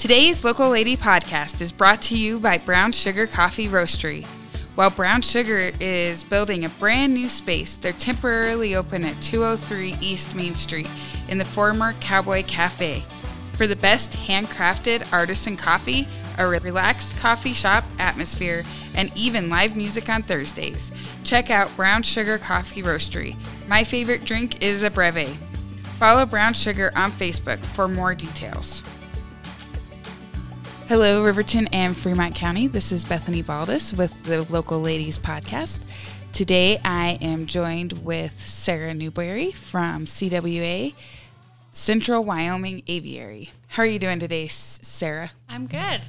Today's Local Lady podcast is brought to you by Brown Sugar Coffee Roastery. While Brown Sugar is building a brand new space, they're temporarily open at 203 East Main Street in the former Cowboy Cafe. For the best handcrafted artisan coffee, a relaxed coffee shop atmosphere, and even live music on Thursdays, check out Brown Sugar Coffee Roastery. My favorite drink is a breve. Follow Brown Sugar on Facebook for more details. Hello, Riverton and Fremont County. This is Bethany Baldes with the Local Ladies Podcast. Today I am joined with Sarah Newberry from CWA, Central Wyoming Aviary. How are you doing today, Sarah? I'm good.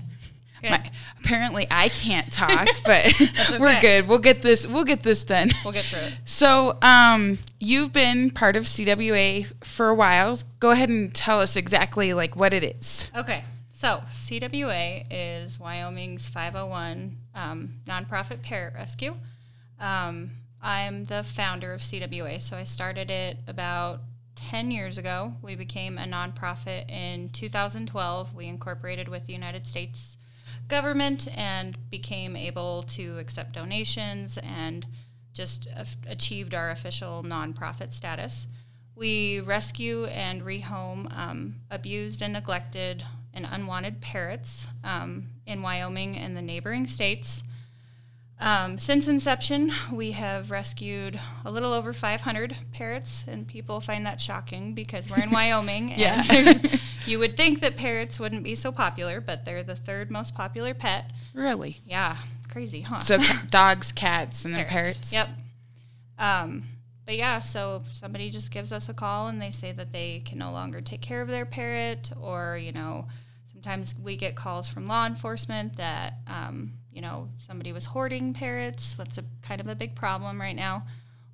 good. My, apparently I can't talk, but okay. we're good. We'll get this. We'll get this done. We'll get through it. So, um, you've been part of CWA for a while. Go ahead and tell us exactly like what it is. Okay. So, CWA is Wyoming's 501 um, nonprofit parrot rescue. Um, I'm the founder of CWA, so I started it about 10 years ago. We became a nonprofit in 2012. We incorporated with the United States government and became able to accept donations and just achieved our official nonprofit status. We rescue and rehome um, abused and neglected and unwanted parrots um, in Wyoming and the neighboring states. Um, since inception, we have rescued a little over 500 parrots, and people find that shocking because we're in Wyoming. yeah. you would think that parrots wouldn't be so popular, but they're the third most popular pet. Really? Yeah. Crazy, huh? So dogs, cats, and then parrots. Yep. Um, but yeah, so if somebody just gives us a call and they say that they can no longer take care of their parrot, or you know, sometimes we get calls from law enforcement that um, you know somebody was hoarding parrots. What's a kind of a big problem right now,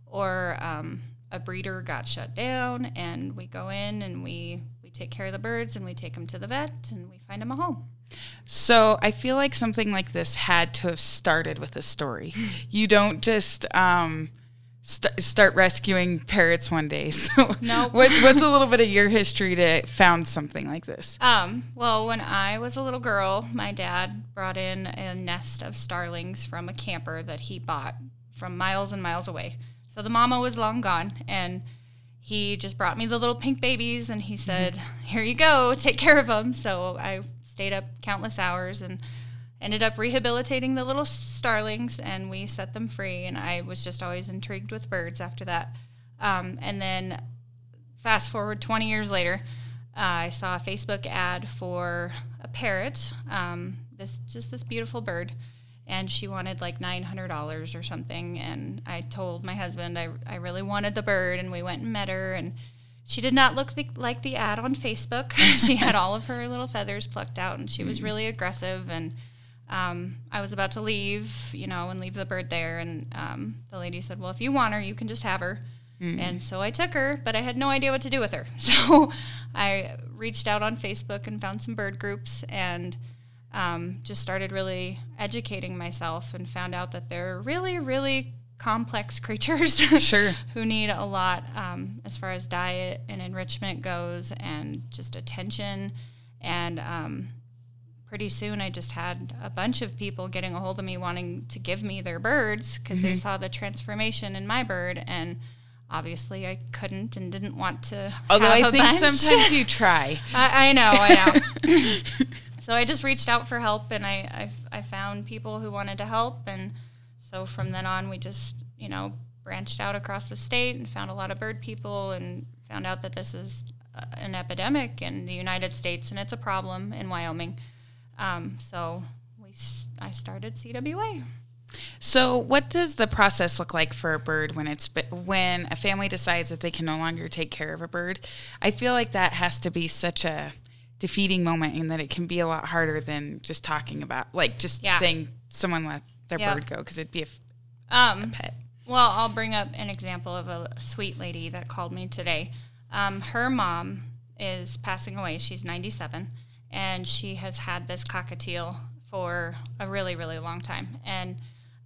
or um, a breeder got shut down, and we go in and we we take care of the birds and we take them to the vet and we find them a home. So I feel like something like this had to have started with a story. You don't just um, st- start rescuing parrots one day. So, no. what, what's a little bit of your history to found something like this? Um, well, when I was a little girl, my dad brought in a nest of starlings from a camper that he bought from miles and miles away. So the mama was long gone, and he just brought me the little pink babies, and he said, mm-hmm. "Here you go, take care of them." So I stayed up countless hours and ended up rehabilitating the little starlings and we set them free and i was just always intrigued with birds after that um, and then fast forward 20 years later uh, i saw a facebook ad for a parrot um, this just this beautiful bird and she wanted like $900 or something and i told my husband I, I really wanted the bird and we went and met her and she did not look the, like the ad on facebook she had all of her little feathers plucked out and she was mm. really aggressive and um, I was about to leave, you know, and leave the bird there. And um, the lady said, Well, if you want her, you can just have her. Mm. And so I took her, but I had no idea what to do with her. So I reached out on Facebook and found some bird groups and um, just started really educating myself and found out that they're really, really complex creatures sure. who need a lot um, as far as diet and enrichment goes and just attention. And um, pretty soon I just had a bunch of people getting a hold of me wanting to give me their birds because mm-hmm. they saw the transformation in my bird and obviously I couldn't and didn't want to. Although I think bunch. sometimes you try. I, I, know, I know. so I just reached out for help and I, I, I found people who wanted to help and so from then on we just you know branched out across the state and found a lot of bird people and found out that this is uh, an epidemic in the United States and it's a problem in Wyoming. Um, so we, I started CWA. So, what does the process look like for a bird when it's when a family decides that they can no longer take care of a bird? I feel like that has to be such a defeating moment, and that it can be a lot harder than just talking about, like just yeah. saying someone let their yep. bird go because it'd be a, um, a, pet. Well, I'll bring up an example of a sweet lady that called me today. Um, her mom is passing away. She's 97 and she has had this cockatiel for a really, really long time. And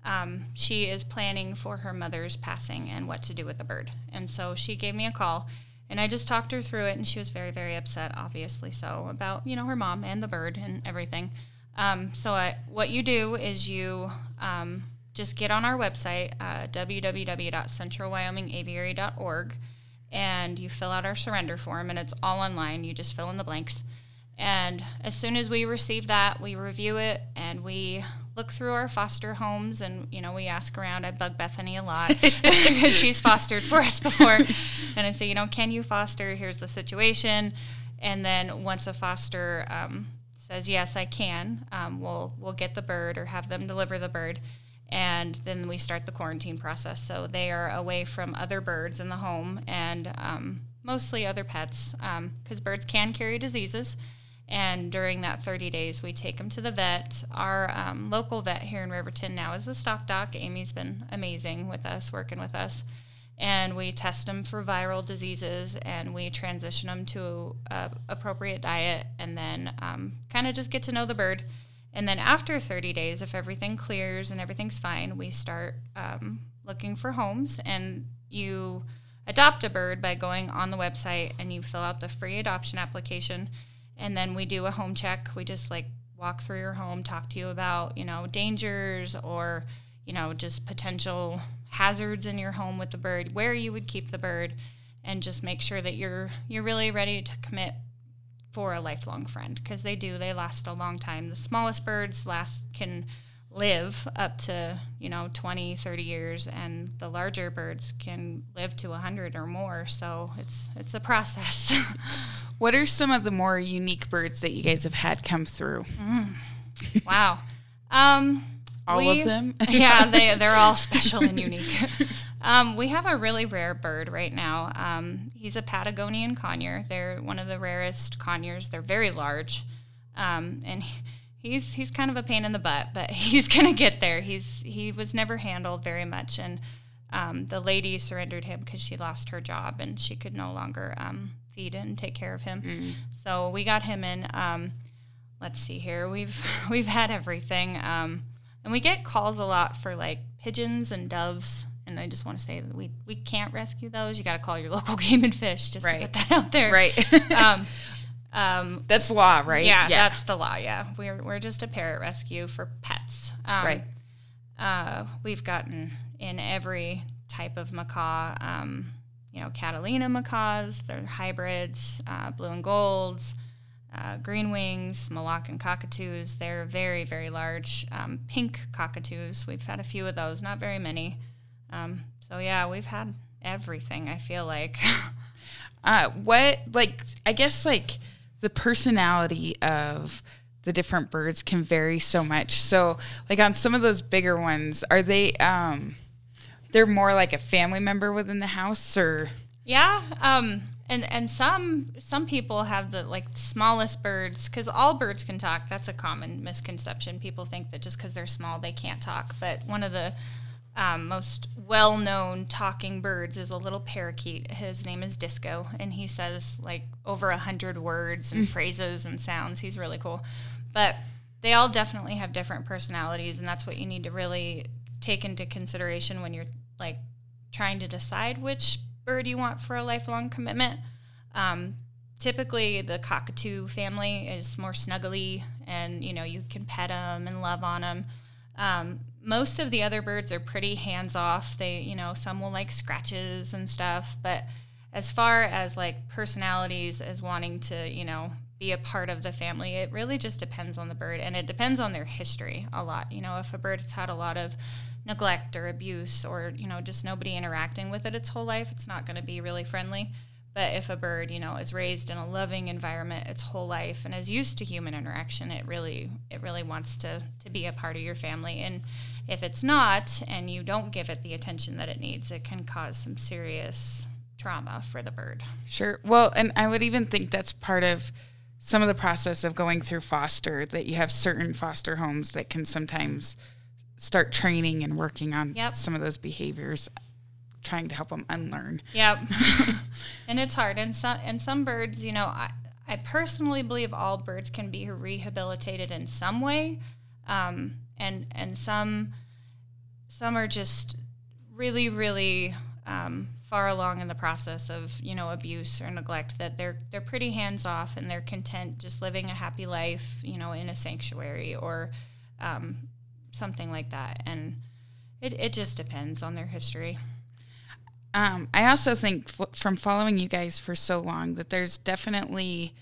um, she is planning for her mother's passing and what to do with the bird. And so she gave me a call And I just talked her through it, and she was very, very upset, obviously so, about you know her mom and the bird and everything. Um, so I, what you do is you um, just get on our website, uh, www.centralwyomingaviary.org, and you fill out our surrender form, and it's all online. You just fill in the blanks. And as soon as we receive that, we review it and we look through our foster homes and you know we ask around. I bug bethany a lot because she's fostered for us before. And i say you know can you foster? Here's the situation. And then once a foster um, says yes i can um, we'll we'll get the bird or have them deliver the bird. And then we start the quarantine process. So they are away from other birds in the home and um, mostly other pets because um, birds can carry diseases and during that 30 days, we take them to the vet. Our um, local vet here in Riverton now is the stock doc. Amy's been amazing with us, working with us. And we test them for viral diseases and we transition them to a appropriate diet and then um, kind of just get to know the bird. And then after 30 days, if everything clears and everything's fine, we start um, looking for homes. And you adopt a bird by going on the website and you fill out the free adoption application and then we do a home check. We just like walk through your home, talk to you about, you know, dangers or, you know, just potential hazards in your home with the bird, where you would keep the bird, and just make sure that you're you're really ready to commit for a lifelong friend because they do they last a long time. The smallest birds last can live up to you know 20 30 years and the larger birds can live to 100 or more so it's it's a process. What are some of the more unique birds that you guys have had come through? Mm. wow. Um, all we, of them? Yeah they, they're all special and unique. Um, we have a really rare bird right now. Um, he's a patagonian conure. They're one of the rarest conures. They're very large. Um, and he, he's he's kind of a pain in the butt, but he's gonna get there. He's he was never handled very much, and um, the lady surrendered him because she lost her job and she could no longer um, feed and take care of him. Mm. So we got him in. Um, let's see here. We've we've had everything, um, and we get calls a lot for like pigeons and doves. And I just want to say that we, we can't rescue those. You got to call your local game and fish just right. to get that out there. Right. Um, that's law, right? Yeah, yeah, that's the law. Yeah, we're we're just a parrot rescue for pets. Um, right. Uh, we've gotten in every type of macaw. Um, you know, Catalina macaws. They're hybrids, uh, blue and golds, uh, green wings, Moluccan cockatoos. They're very very large. Um, pink cockatoos. We've had a few of those. Not very many. Um, so yeah, we've had everything. I feel like. uh, what like I guess like the personality of the different birds can vary so much. So, like on some of those bigger ones, are they um they're more like a family member within the house or Yeah, um and and some some people have the like smallest birds cuz all birds can talk. That's a common misconception. People think that just cuz they're small they can't talk, but one of the um, most well known talking birds is a little parakeet. His name is Disco, and he says like over a hundred words and mm. phrases and sounds. He's really cool. But they all definitely have different personalities, and that's what you need to really take into consideration when you're like trying to decide which bird you want for a lifelong commitment. Um, typically, the cockatoo family is more snuggly, and you know you can pet them and love on them. Um, most of the other birds are pretty hands off. They, you know, some will like scratches and stuff, but as far as like personalities as wanting to, you know, be a part of the family, it really just depends on the bird and it depends on their history a lot. You know, if a bird has had a lot of neglect or abuse or, you know, just nobody interacting with it its whole life, it's not going to be really friendly. But if a bird, you know, is raised in a loving environment its whole life and is used to human interaction, it really it really wants to to be a part of your family. And if it's not and you don't give it the attention that it needs, it can cause some serious trauma for the bird. Sure. Well, and I would even think that's part of some of the process of going through foster that you have certain foster homes that can sometimes start training and working on yep. some of those behaviors trying to help them unlearn. Yep. and it's hard. And some and some birds, you know, I, I personally believe all birds can be rehabilitated in some way, um, and and some some are just really really um, far along in the process of you know abuse or neglect that they're they're pretty hands off and they're content just living a happy life you know in a sanctuary or um, something like that and it, it just depends on their history um, I also think f- from following you guys for so long that there's definitely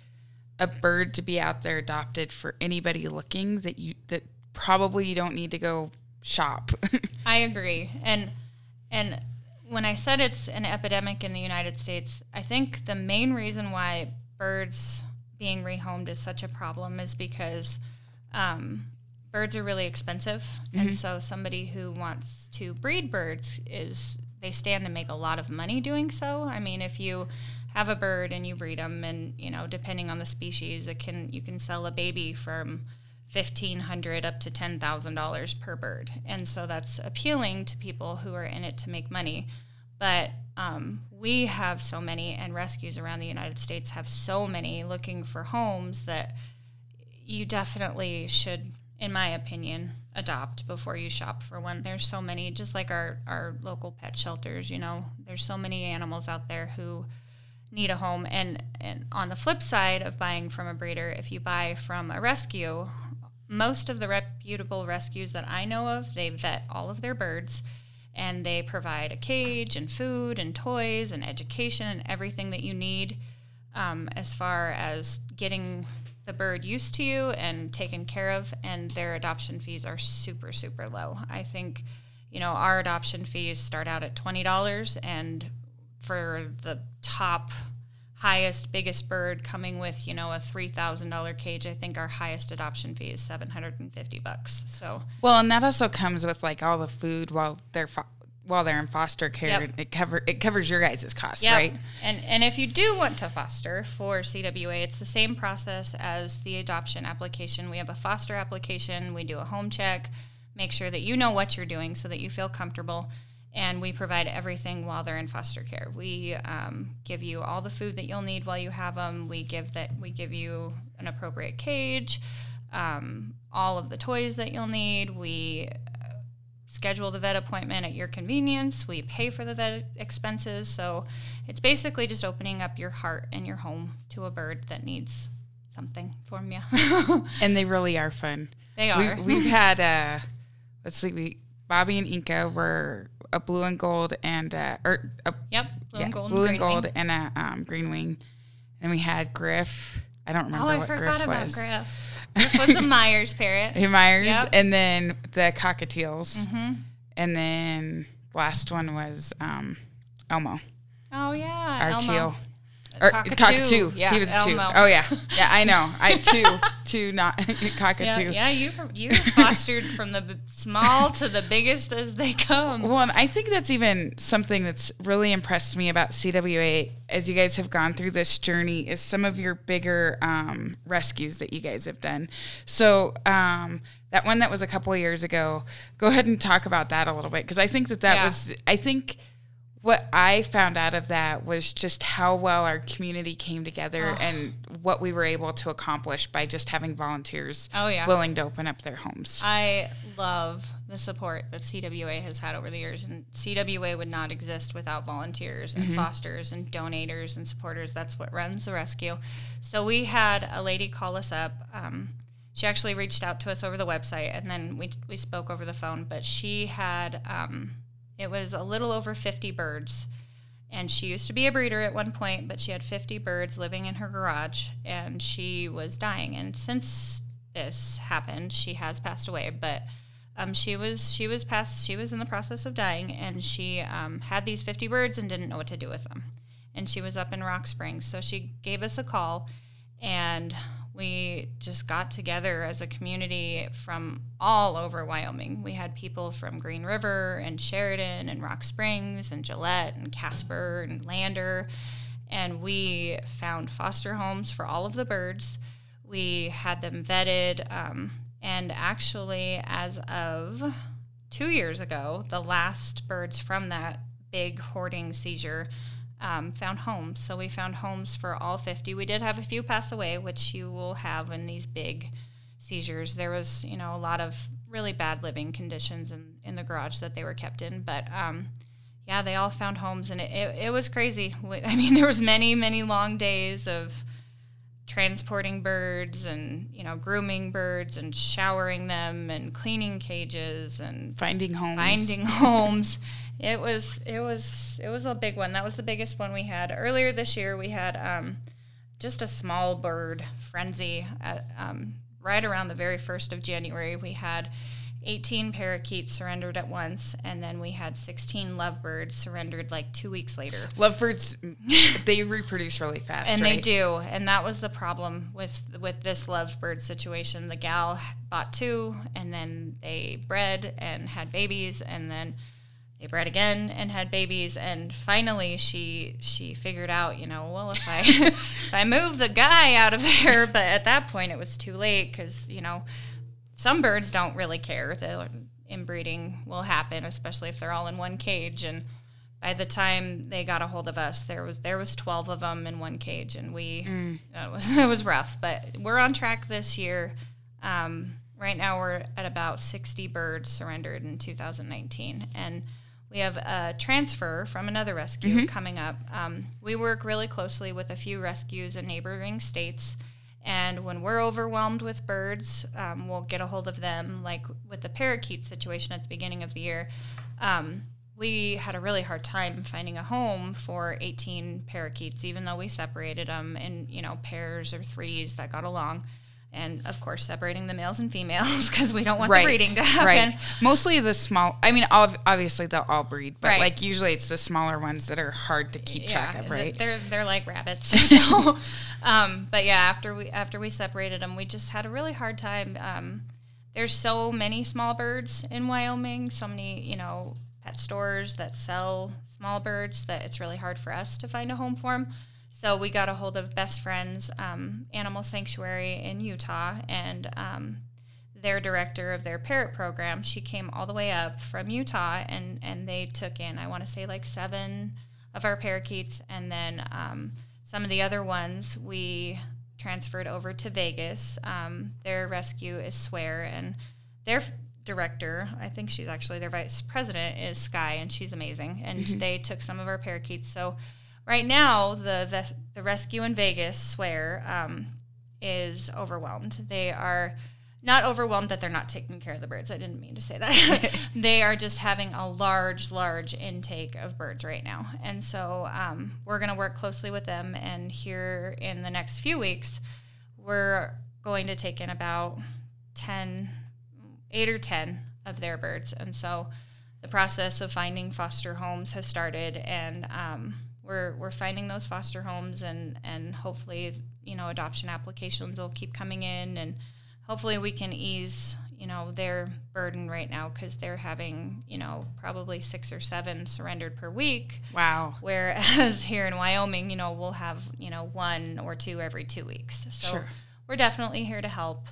a bird to be out there adopted for anybody looking that you that probably you don't need to go shop. I agree. And and when I said it's an epidemic in the United States, I think the main reason why birds being rehomed is such a problem is because um, birds are really expensive, mm-hmm. and so somebody who wants to breed birds is they stand to make a lot of money doing so. I mean, if you have a bird and you breed them, and you know, depending on the species, it can you can sell a baby from fifteen hundred up to ten thousand dollars per bird, and so that's appealing to people who are in it to make money. But um, we have so many, and rescues around the United States have so many looking for homes that you definitely should, in my opinion, adopt before you shop for one. There's so many, just like our, our local pet shelters, you know, there's so many animals out there who need a home. And, and on the flip side of buying from a breeder, if you buy from a rescue, most of the reputable rescues that I know of, they vet all of their birds and they provide a cage and food and toys and education and everything that you need um, as far as getting the bird used to you and taken care of, and their adoption fees are super, super low. I think, you know, our adoption fees start out at $20, and for the top highest biggest bird coming with you know a $3000 cage i think our highest adoption fee is 750 bucks so well and that also comes with like all the food while they're fo- while they're in foster care yep. it cover it covers your guys' costs yep. right and and if you do want to foster for cwa it's the same process as the adoption application we have a foster application we do a home check make sure that you know what you're doing so that you feel comfortable and we provide everything while they're in foster care. We um, give you all the food that you'll need while you have them. We give that we give you an appropriate cage, um, all of the toys that you'll need. We schedule the vet appointment at your convenience. We pay for the vet expenses. So it's basically just opening up your heart and your home to a bird that needs something from you. and they really are fun. They are. We, have had uh, let's see, we Bobby and Inca were a blue and gold and uh, or a, yep, blue yeah, and gold, blue and, and gold, wing. and a um, green wing. And we had Griff. I don't remember. Oh, I forgot Griff about was. Griff. Griff was a Myers parrot. A Myers, yep. and then the cockatiels, mm-hmm. and then last one was um, Elmo. Oh yeah, our Elmo. teal or cockatoo. cockatoo. Yeah, he was Elmo. two. Oh yeah, yeah. I know. I two, two, not cockatoo. Yeah, yeah, you you fostered from the small to the biggest as they come. Well, and I think that's even something that's really impressed me about CWA as you guys have gone through this journey is some of your bigger um, rescues that you guys have done. So. Um, that one that was a couple years ago. Go ahead and talk about that a little bit because I think that that yeah. was. I think what I found out of that was just how well our community came together oh. and what we were able to accomplish by just having volunteers oh, yeah. willing to open up their homes. I love the support that CWA has had over the years, and CWA would not exist without volunteers and mm-hmm. fosters and donators and supporters. That's what runs the rescue. So we had a lady call us up. Um, she actually reached out to us over the website, and then we, we spoke over the phone, but she had. Um, it was a little over 50 birds. And she used to be a breeder at one point, but she had 50 birds living in her garage and she was dying. And since this happened, she has passed away, but um, she was she was past she was in the process of dying and she um, had these 50 birds and didn't know what to do with them. And she was up in Rock Springs, so she gave us a call and we just got together as a community from all over Wyoming. We had people from Green River and Sheridan and Rock Springs and Gillette and Casper and Lander. And we found foster homes for all of the birds. We had them vetted. Um, and actually, as of two years ago, the last birds from that big hoarding seizure um, found homes. So we found homes for all 50. We did have a few pass away, which you will have in these big seizures. There was, you know, a lot of really bad living conditions in, in the garage that they were kept in. But um, yeah, they all found homes, and it, it, it was crazy. I mean, there was many, many long days of transporting birds and you know grooming birds and showering them and cleaning cages and finding homes finding homes it was it was it was a big one that was the biggest one we had earlier this year we had um, just a small bird frenzy at, um, right around the very first of january we had 18 parakeets surrendered at once, and then we had 16 lovebirds surrendered like two weeks later. Lovebirds, they reproduce really fast, and right? they do, and that was the problem with with this lovebird situation. The gal bought two, and then they bred and had babies, and then they bred again and had babies, and finally she she figured out, you know, well if I if I move the guy out of there, but at that point it was too late because you know some birds don't really care. The inbreeding will happen, especially if they're all in one cage. And by the time they got a hold of us, there was there was twelve of them in one cage, and we mm. it was it was rough. But we're on track this year. Um, right now, we're at about sixty birds surrendered in 2019, and we have a transfer from another rescue mm-hmm. coming up. Um, we work really closely with a few rescues in neighboring states and when we're overwhelmed with birds, um, we'll get a hold of them, like with the parakeet situation at the beginning of the year. Um, we had a really hard time finding a home for 18 parakeets, even though we separated them in, you know, pairs or threes that got along and of course separating the males and females because we don't want right. the breeding to happen. Right. Mostly the small. I mean, obviously they'll all breed, but right. like usually it's the smaller ones that are hard to keep yeah, track of, right? They're they're like rabbits. so, um, but yeah, after we after we separated them, we just had a really hard time. Um, there's so many small birds in Wyoming. So many, you know, pet stores that sell small birds that it's really hard for us to find a home for them. So we got a hold of Best Friends um, Animal Sanctuary in Utah, and um, their director of their parrot program, she came all the way up from Utah, and and they took in I want to say like seven of our parakeets, and then um, some of the other ones we transferred over to Vegas. Um, their rescue is Swear, and their director, I think she's actually their vice president, is Sky, and she's amazing. And mm-hmm. they took some of our parakeets. So right now the the rescue in Vegas swear um, is overwhelmed. They are not overwhelmed that they're not taking care of the birds. I didn't mean to say that. they are just having a large, large intake of birds right now, and so um, we're going to work closely with them. And here in the next few weeks, we're going to take in about 10, 8 or ten of their birds, and so the process of finding foster homes has started, and um, we're we're finding those foster homes and and hopefully you know adoption applications will keep coming in and hopefully we can ease you know their burden right now because they're having you know probably six or seven surrendered per week. Wow. Whereas here in wyoming you know we'll have you know one or two every two weeks. So sure. we're definitely here to help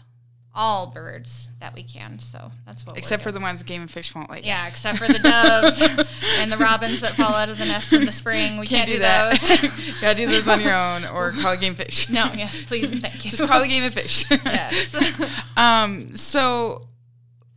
all birds that we can. So that's what. Except for the ones Game and Fish won't you. Yeah, except for the doves and the robins that fall out of the nest in the spring. We can't, can't do, do those. you gotta do those on your own, or call a Game Fish. No, yes, please, thank you. Just call a Game of Fish. yes. um. So,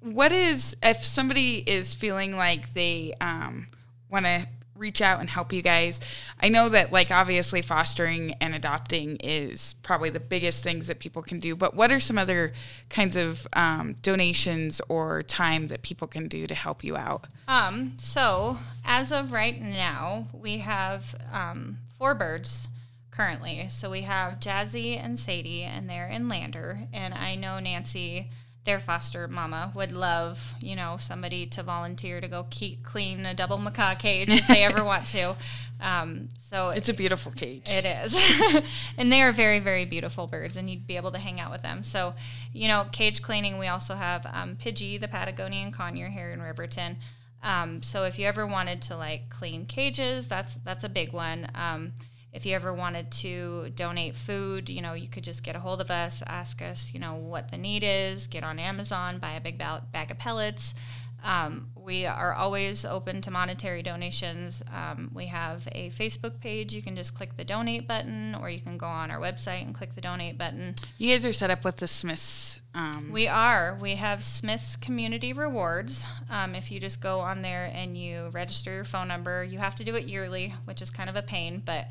what is if somebody is feeling like they um want to reach out and help you guys. I know that, like, obviously, fostering and adopting is probably the biggest things that people can do, but what are some other kinds of um, donations or time that people can do to help you out? Um, so, as of right now, we have um, four birds currently. So, we have Jazzy and Sadie, and they're in Lander, and I know Nancy their foster mama would love, you know, somebody to volunteer to go keep clean a double macaw cage if they ever want to. Um, so it's a beautiful cage. It is, and they are very, very beautiful birds, and you'd be able to hang out with them. So, you know, cage cleaning. We also have um, Pidgey, the Patagonian conure here in Riverton. Um, so if you ever wanted to like clean cages, that's that's a big one. Um, if you ever wanted to donate food, you know, you could just get a hold of us, ask us, you know, what the need is, get on Amazon, buy a big bag of pellets. Um, we are always open to monetary donations. Um, we have a Facebook page. You can just click the donate button, or you can go on our website and click the donate button. You guys are set up with the Smiths. Um, We are. We have Smith's Community Rewards. Um, if you just go on there and you register your phone number, you have to do it yearly, which is kind of a pain. But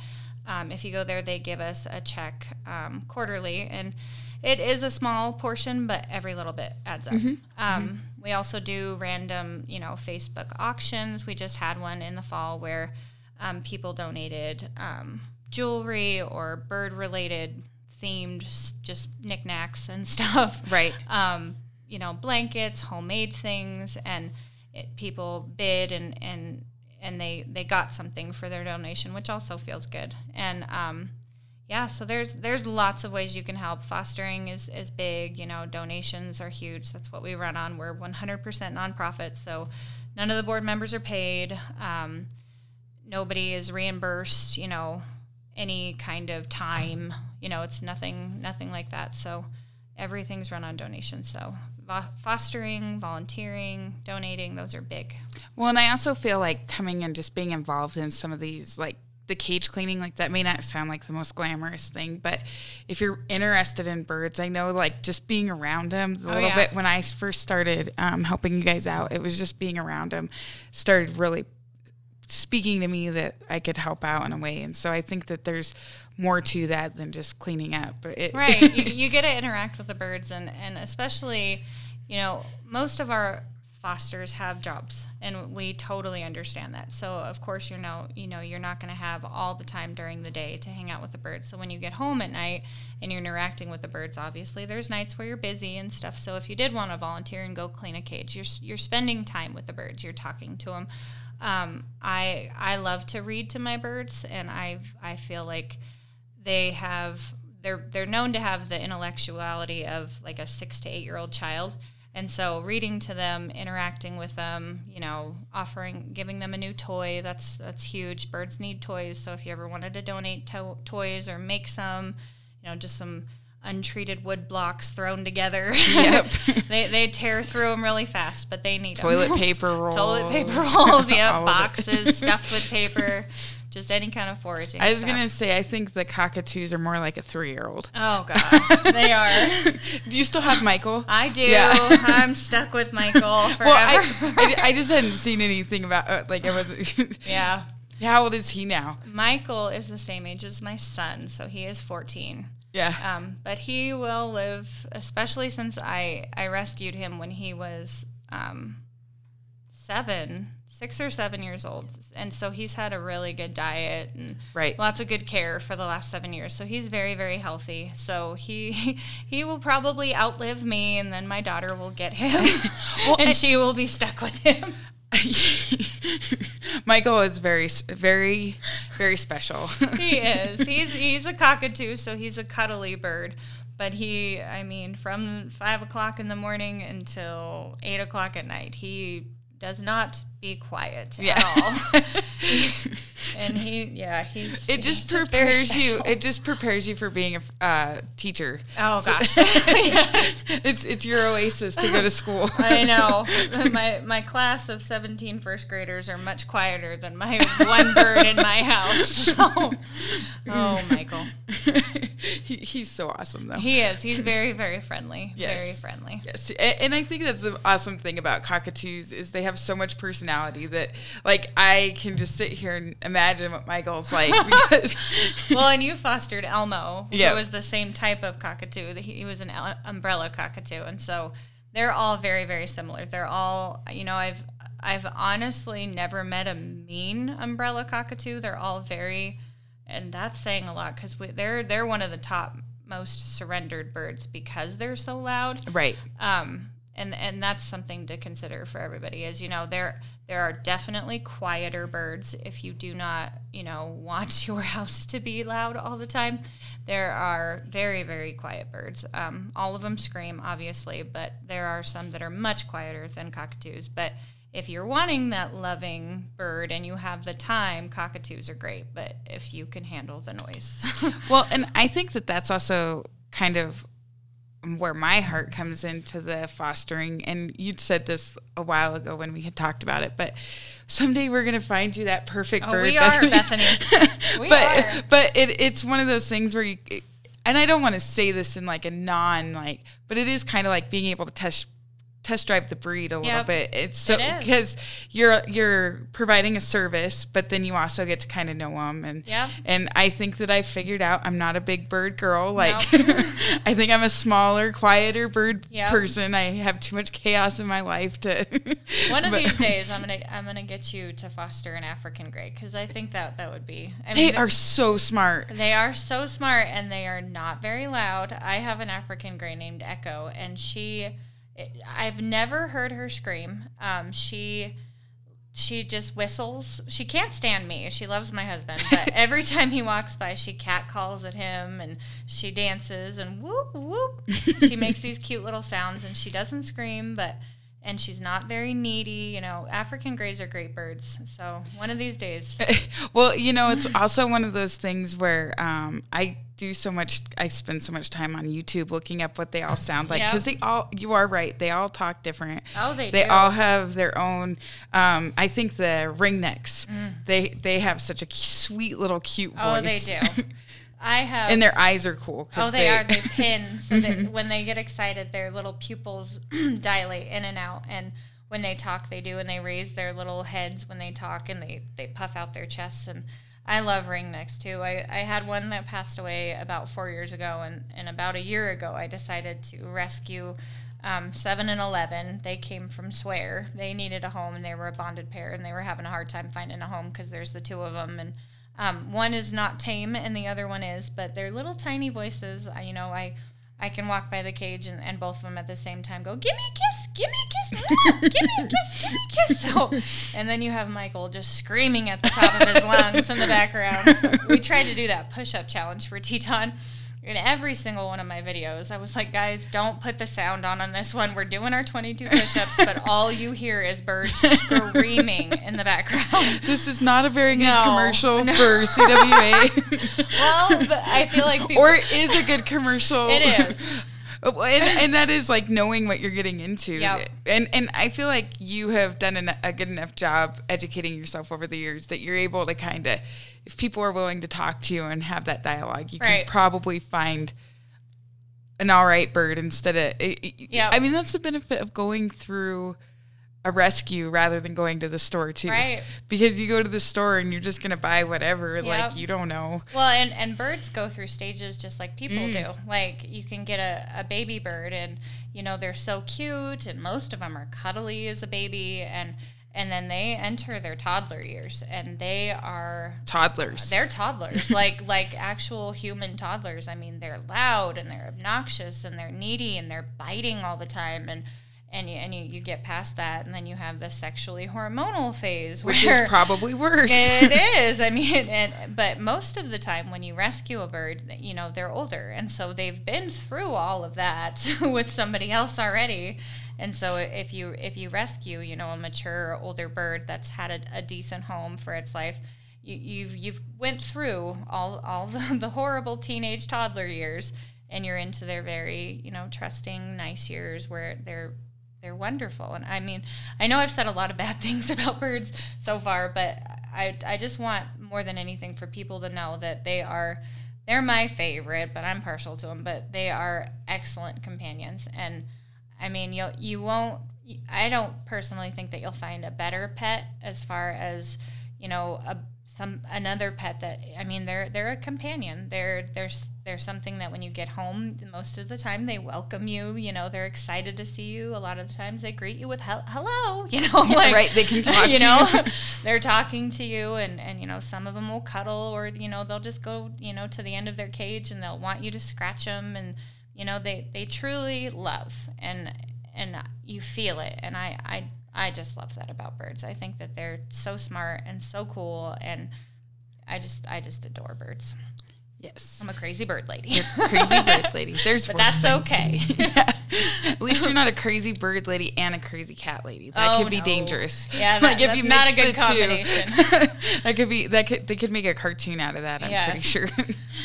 um, if you go there, they give us a check um, quarterly, and it is a small portion, but every little bit adds up. Um, We also do random, you know, Facebook auctions. We just had one in the fall where um, people donated um, jewelry or bird-related themed just knickknacks and stuff right. um, you know, blankets, homemade things, and it, people bid and and and they they got something for their donation, which also feels good. And um, yeah, so there's there's lots of ways you can help. Fostering is is big. You know, donations are huge. That's what we run on. We're 100% nonprofit, so none of the board members are paid. Um, nobody is reimbursed. You know, any kind of time. You know, it's nothing nothing like that. So everything's run on donations. So fostering, volunteering, donating, those are big. Well, and I also feel like coming and just being involved in some of these, like the cage cleaning, like that may not sound like the most glamorous thing, but if you're interested in birds, I know like just being around them a little yeah. bit when I first started um, helping you guys out, it was just being around them started really speaking to me that I could help out in a way. And so I think that there's more to that than just cleaning up. But it, Right. you, you get to interact with the birds, and, and especially, you know, most of our fosters have jobs and we totally understand that so of course you know you know you're not going to have all the time during the day to hang out with the birds so when you get home at night and you're interacting with the birds obviously there's nights where you're busy and stuff so if you did want to volunteer and go clean a cage you're, you're spending time with the birds you're talking to them um, I I love to read to my birds and I I feel like they have they're they're known to have the intellectuality of like a six to eight year old child. And so reading to them interacting with them you know offering giving them a new toy that's that's huge. Birds need toys so if you ever wanted to donate to- toys or make some you know just some untreated wood blocks thrown together Yep. they, they tear through them really fast but they need toilet paper rolls. toilet paper rolls yeah all of it. boxes stuffed with paper just any kind of foraging I was stuff. gonna say I think the cockatoos are more like a three year old. Oh god, they are. Do you still have Michael? I do. Yeah. I'm stuck with Michael forever. Well, I, I, I just hadn't seen anything about uh, like I wasn't. yeah. How old is he now? Michael is the same age as my son, so he is 14. Yeah. Um, but he will live, especially since I I rescued him when he was um, seven, six or seven years old, and so he's had a really good diet and Right. lots of good care for the last seven years. So he's very very healthy. So he he will probably outlive me, and then my daughter will get him, Well, and and- she will be stuck with him. Michael is very, very, very special. he is. He's he's a cockatoo, so he's a cuddly bird. But he, I mean, from five o'clock in the morning until eight o'clock at night, he does not be quiet Yeah. at all. and he, yeah, he's. It he's just very prepares you. It just prepares you for being a uh, teacher. oh So- gosh, Yes. it's it's your oasis to go to school. I know. My my class of 17 first graders are much quieter than my one bird in my house. So, oh, Michael. he, he's so awesome though. He is. He's very, very friendly. Yes. Very friendly. Yes, and I think that's the awesome thing about cockatoos is they have so much personality that like I can just sit here and imagine what Michael's like because well, and you fostered Elmo, who Yep. was the same type of cockatoo. He was an umbrella cockatoo, and so they're all very, very similar. They're all, you know, I've I've honestly never met a mean umbrella cockatoo. They're all very, and that's saying a lot because they're they're one of the top most surrendered birds because they're so loud. right. um, and and that's something to consider for everybody. Is you know there there are definitely quieter birds if you do not you know want your house to be loud all the time. There are very very quiet birds. Um, all of them scream obviously, but there are some that are much quieter than cockatoos. But if you're wanting that loving bird and you have the time, cockatoos are great. But if you can handle the noise, Well, and I think that that's also kind of where my heart comes into the fostering and you'd said this a while ago when we had talked about it but someday we're gonna find you that perfect Oh, bird we are, Bethany. We but are. but it, it's one of those things where you and i don't want to say this in like a non like but it is kind of like being able to test test drive the breed a little Yep. bit it's so It because you're you're providing a service but then you also get to kind of know them and Yep. and i think that i figured out i'm not a big bird girl like Nope. i think i'm a smaller quieter bird Yep. person i have too much chaos in my life to One of but- these days, I'm gonna I'm gonna get you to foster an African gray because I think that that would be. I they th- are so smart They are so smart and they are not very loud. I have an African gray named Echo, and she, it, I've never heard her scream. Um, she, she just whistles. She can't stand me. She loves my husband, but every time he walks by, she cat calls at him and she dances and whoop whoop. she makes these cute little sounds and she doesn't scream, but. And she's not very needy, you know. African grays are great birds, so one of these days, well, you know, it's also one of those things where um, I do so much. I spend so much time on YouTube looking up what they all sound like Yep. because they all. You are right. They all talk different. oh, they They do. all have their own. Um, I think the ringnecks. Mm. They they have such a sweet little cute voice. Oh, they do. I have. and their eyes are cool. oh, they, are. They pin so that when they get excited, their little pupils dilate in and out. And when they talk, they do, and they raise their little heads when they talk, and they they puff out their chests. And I love ringnecks too. I, I had one that passed away about four years ago, and and about a year ago, I decided to rescue. Um, seven and eleven, they came from Swear. They needed a home, and they were a bonded pair, and they were having a hard time finding a home because there's the two of them, and um, one is not tame and the other one is, but they're little tiny voices. I, you know, I I can walk by the cage and, and both of them at the same time go, "Give me a kiss, give me a kiss, give me a kiss, give me a kiss." So, and then you have Michael just screaming at the top of his lungs in the background. So we tried to do that push-up challenge for Teton. In every single one of my videos, I was like, guys, don't put the sound on on this one. We're doing our 22 push-ups, but all you hear is birds screaming in the background. This is not a very good No, commercial no. for CWA. Well, but I feel like people. or is a good commercial. It is. Oh, and, and that is like knowing what you're getting into. Yep. And and I feel like you have done an, a good enough job educating yourself over the years that you're able to kind of, if people are willing to talk to you and have that dialogue, you Right. can probably find an all right bird instead of. Yeah. I mean, that's the benefit of going through a rescue rather than going to the store too. Right. Because you go to the store and you're just gonna buy whatever. Like you don't know. Well, and, and birds go through stages just like people Mm. do. Like you can get a, a baby bird and you know they're so cute and most of them are cuddly as a baby and and then they enter their toddler years and they are Toddlers. they're toddlers like like actual human toddlers. I mean they're loud and they're obnoxious and they're needy and they're biting all the time and and you, and you, you get past that and then you have the sexually hormonal phase which is probably worse. it is. I mean, and but most of the time when you rescue a bird, you know, they're older, and so they've been through all of that with somebody else already. And so if you if you rescue, you know, a mature older bird that's had a, a decent home for its life, you, you've you've went through all all the, the horrible teenage toddler years, and you're into their very you know trusting nice years where they're they're wonderful. And I mean, I know I've said a lot of bad things about birds so far, but I, I just want more than anything for people to know that they are they're my favorite, but I'm partial to them. But they are excellent companions, and I mean, you you won't. I don't personally think that you'll find a better pet as far as you know a some another pet that I mean they're they're a companion. They're there's there's something that when you get home, most of the time they welcome you. You know, they're excited to see you. A lot of the times they greet you with "Hel- hello. You know, like right, they can talk you to know you. they're talking to you and and you know some of them will cuddle or you know they'll just go you know to the end of their cage and they'll want you to scratch them and you know they they truly love and and you feel it and i i i just love that about birds. I think that they're so smart and so cool and i just i just adore birds Yes. I'm a crazy bird lady. You're crazy bird lady. There's but that's okay. yeah. At least you're not a crazy bird lady and a crazy cat lady. That oh, could be no. dangerous. Yeah, that, like if that's you not a good combination. that could be that could they could make a cartoon out of that. I'm yes. pretty sure.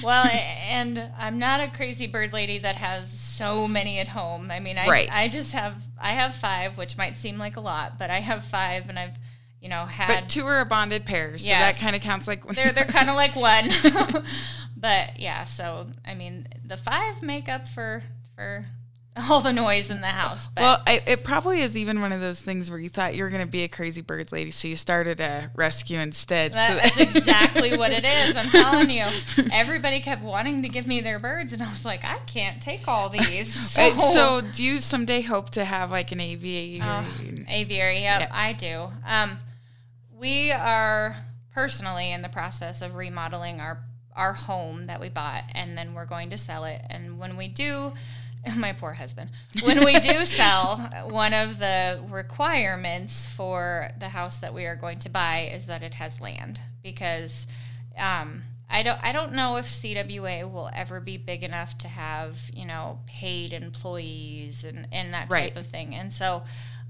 well, and I'm not a crazy bird lady that has so many at home. I mean, I right. I just have I have five, which might seem like a lot, but I have five, and I've you know had. But two are a bonded pair, yes. so that kind of counts like. they're they're kind of like one. But yeah, so I mean, the five make up for for all the noise in the house. But. Well, I, it probably is even one of those things where you thought you were going to be a crazy birds lady, so you started a rescue instead. That, so that's exactly what it is. I'm telling you, everybody kept wanting to give me their birds, and I was like, I can't take all these. So, so do you someday hope to have like an aviary? Uh, aviary, yep, yep, I do. Um, we are personally in the process of remodeling our our home that we bought, and then we're going to sell it. And when we do my poor husband. When we do sell, one of the requirements for the house that we are going to buy is that it has land because um, I don't I don't know if CWA will ever be big enough to have you know paid employees and and that type right. of thing. And so.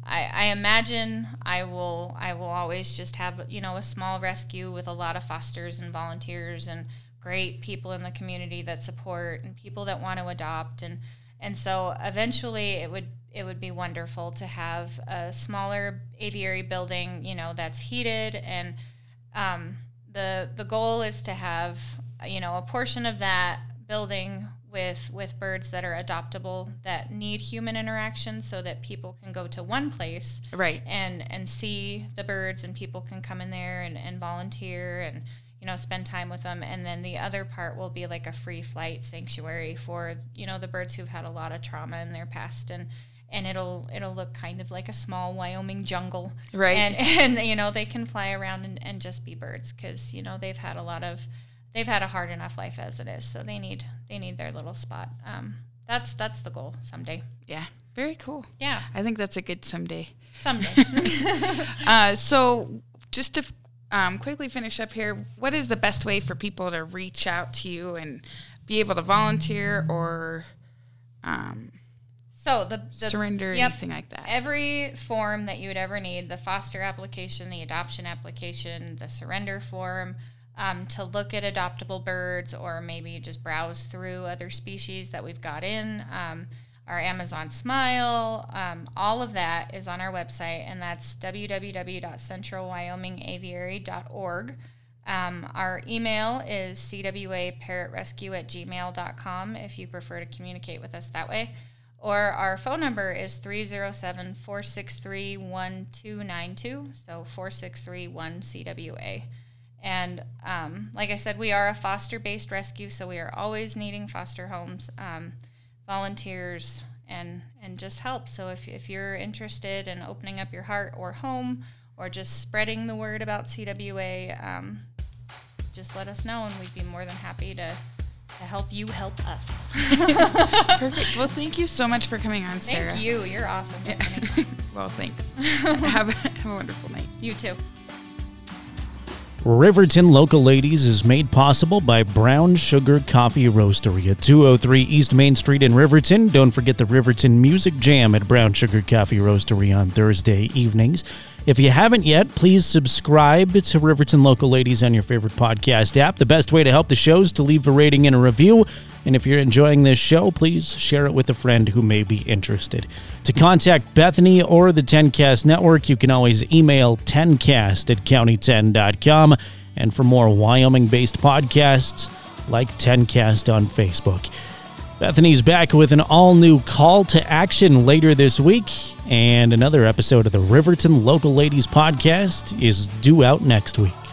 I, I imagine I will I will always just have you know a small rescue with a lot of fosters and volunteers and great people in the community that support and people that want to adopt. And and so eventually it would it would be wonderful to have a smaller aviary building, you know, that's heated. And um, the the goal is to have you know a portion of that building with with birds that are adoptable that need human interaction so that people can go to one place right. and and see the birds and people can come in there and, and volunteer. And you know, spend time with them. And then the other part will be like a free flight sanctuary for, you know, the birds who've had a lot of trauma in their past and and it'll it'll look kind of like a small Wyoming jungle. Right. And and you know, they can fly around and, and just be birds because, you know, they've had a lot of they've had a hard enough life as it is. So they need they need their little spot. Um that's that's the goal someday. Yeah. Very cool. Yeah. I think that's a good someday. Someday. uh, so just to um, quickly finish up here, what is the best way for people to reach out to you and be able to volunteer or um, so the, the surrender yep, anything like that? Every form that you would ever need, the foster application, the adoption application, the surrender form, um, to look at adoptable birds or maybe just browse through other species that we've got in. Our Amazon Smile, um, all of that is on our website, and that's www.centralwyomingaviary.org. Um, our email is cwaparrotrescue at gmail.com if you prefer to communicate with us that way. Or our phone number is 307 463 1292, so 463 1CWA. And um, like I said, we are a foster based rescue, so we are always needing foster homes. Um, volunteers and and just help. So if if you're interested in opening up your heart or home or just spreading the word about CWA, um, just let us know, and we'd be more than happy to to help you help us. Perfect. Well, thank you so much for coming on, Sarah. Thank you. You're awesome. Yeah. well, thanks. have, have a wonderful night. You too. Riverton Local Ladies is made possible by Brown Sugar Coffee Roastery at 203 East Main Street in Riverton. Don't forget the Riverton Music Jam at Brown Sugar Coffee Roastery on Thursday evenings. If you haven't yet, please subscribe to Riverton Local Ladies on your favorite podcast app. The best way to help the show is to leave a rating and a review. And if you're enjoying this show, please share it with a friend who may be interested. To contact Bethany or the 10Cast Network, you can always email 10cast at county10.com. And for more Wyoming based podcasts, like 10Cast on Facebook. Bethany's back with an all new call to action later this week, and another episode of the Riverton Local Ladies podcast is due out next week.